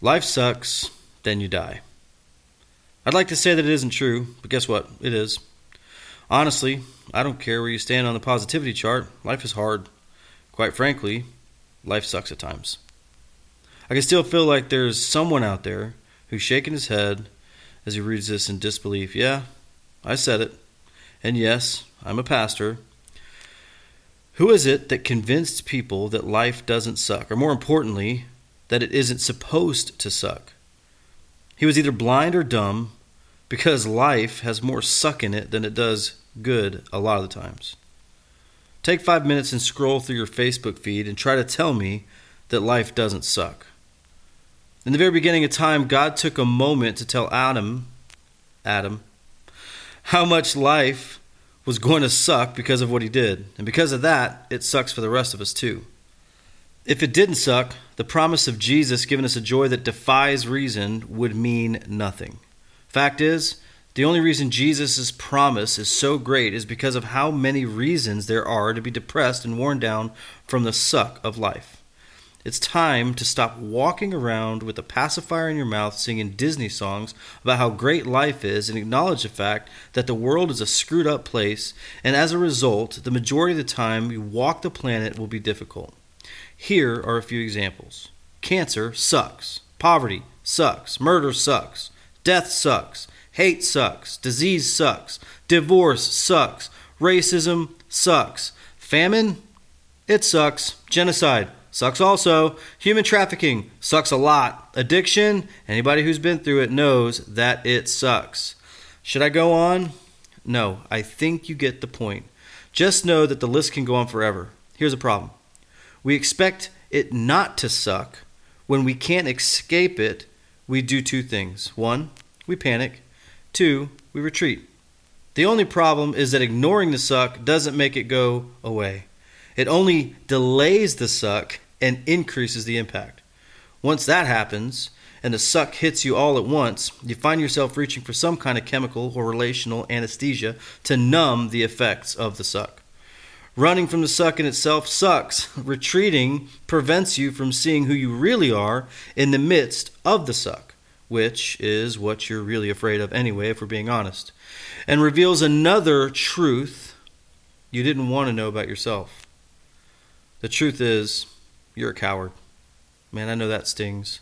Life sucks, then you die. I'd like to say that it isn't true, but guess what? It is. Honestly, I don't care where you stand on the positivity chart. Life is hard. Quite frankly, life sucks at times. I can still feel like there's someone out there who's shaking his head as he reads this in disbelief. Yeah, I said it. And yes, I'm a pastor. Who is it that convinced people that life doesn't suck? Or more importantly, that it isn't supposed to suck? He was either blind or dumb because life has more suck in it than it does good a lot of the times. Take five minutes and scroll through your Facebook feed and try to tell me that life doesn't suck. In the very beginning of time, God took a moment to tell Adam, Adam, how much life was going to suck because of what he did. And because of that, it sucks for the rest of us too. If it didn't suck, the promise of Jesus giving us a joy that defies reason would mean nothing. Fact is, the only reason Jesus' promise is so great is because of how many reasons there are to be depressed and worn down from the suck of life. It's time to stop walking around with a pacifier in your mouth singing Disney songs about how great life is and acknowledge the fact that the world is a screwed up place, and as a result, the majority of the time you walk the planet will be difficult. Here are a few examples. Cancer sucks, poverty sucks, murder sucks, death sucks, hate sucks, disease sucks, divorce sucks, racism sucks, famine, it sucks, genocide Sucks also. Human trafficking sucks a lot. Addiction, anybody who's been through it knows that it sucks. Should I go on? No, I think you get the point. Just know that the list can go on forever. Here's a problem we expect it not to suck. When we can't escape it, we do two things. One, we panic. Two, we retreat. The only problem is that ignoring the suck doesn't make it go away. It only delays the suck and increases the impact. Once that happens, and the suck hits you all at once, you find yourself reaching for some kind of chemical or relational anesthesia to numb the effects of the suck. Running from the suck in itself sucks. Retreating prevents you from seeing who you really are in the midst of the suck, which is what you're really afraid of anyway, if we're being honest, and reveals another truth you didn't want to know about yourself. The truth is, you're a coward. Man, I know that stings.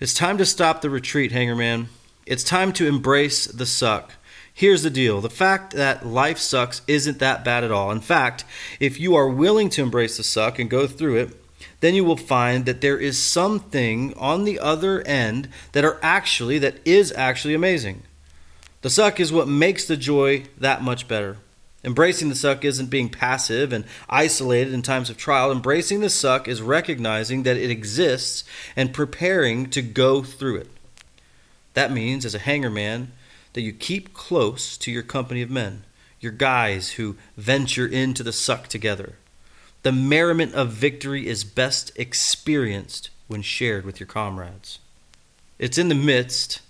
It's time to stop the retreat, Hangar Man. It's time to embrace the suck. Here's the deal the fact that life sucks isn't that bad at all. In fact, if you are willing to embrace the suck and go through it, then you will find that there is something on the other end that are actually that is actually amazing. The suck is what makes the joy that much better. Embracing the suck isn't being passive and isolated in times of trial. Embracing the suck is recognizing that it exists and preparing to go through it. That means, as a hangar man, that you keep close to your company of men, your guys who venture into the suck together. The merriment of victory is best experienced when shared with your comrades. It's in the midst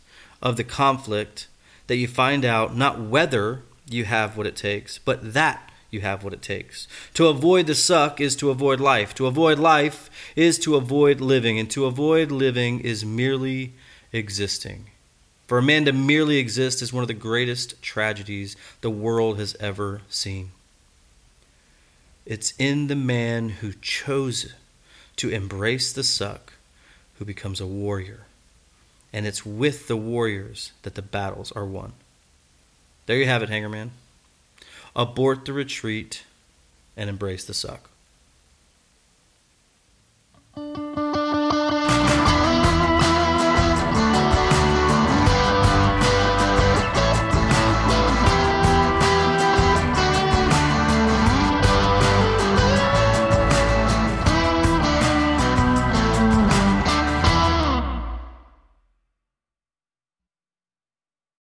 of the conflict that you find out not whether you have what it takes, but that you have what it takes. To avoid the suck is to avoid life. To avoid life is to avoid living. And to avoid living is merely existing. For a man to merely exist is one of the greatest tragedies the world has ever seen. It's in the man who chose to embrace the suck who becomes a warrior. And it's with the warriors that the battles are won. There you have it, Hangarman. Abort the retreat and embrace the suck.